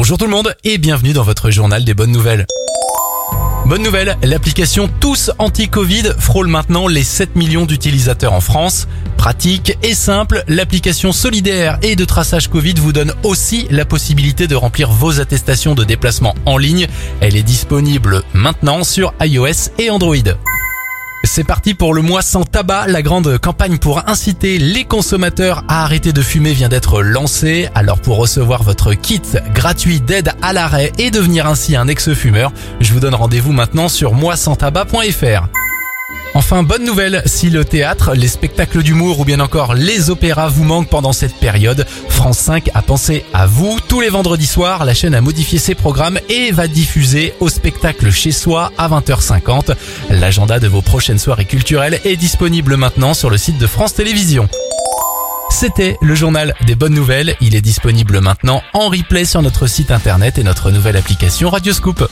Bonjour tout le monde et bienvenue dans votre journal des bonnes nouvelles. Bonne nouvelle, l'application Tous Anti-Covid frôle maintenant les 7 millions d'utilisateurs en France. Pratique et simple, l'application solidaire et de traçage Covid vous donne aussi la possibilité de remplir vos attestations de déplacement en ligne. Elle est disponible maintenant sur iOS et Android. C'est parti pour le mois sans tabac. La grande campagne pour inciter les consommateurs à arrêter de fumer vient d'être lancée. Alors pour recevoir votre kit gratuit d'aide à l'arrêt et devenir ainsi un ex-fumeur, je vous donne rendez-vous maintenant sur moisanstabac.fr. Enfin, bonne nouvelle, si le théâtre, les spectacles d'humour ou bien encore les opéras vous manquent pendant cette période, France 5 a pensé à vous. Tous les vendredis soirs, la chaîne a modifié ses programmes et va diffuser au spectacle chez soi à 20h50. L'agenda de vos prochaines soirées culturelles est disponible maintenant sur le site de France Télévisions. C'était le journal des bonnes nouvelles. Il est disponible maintenant en replay sur notre site internet et notre nouvelle application Radioscoop.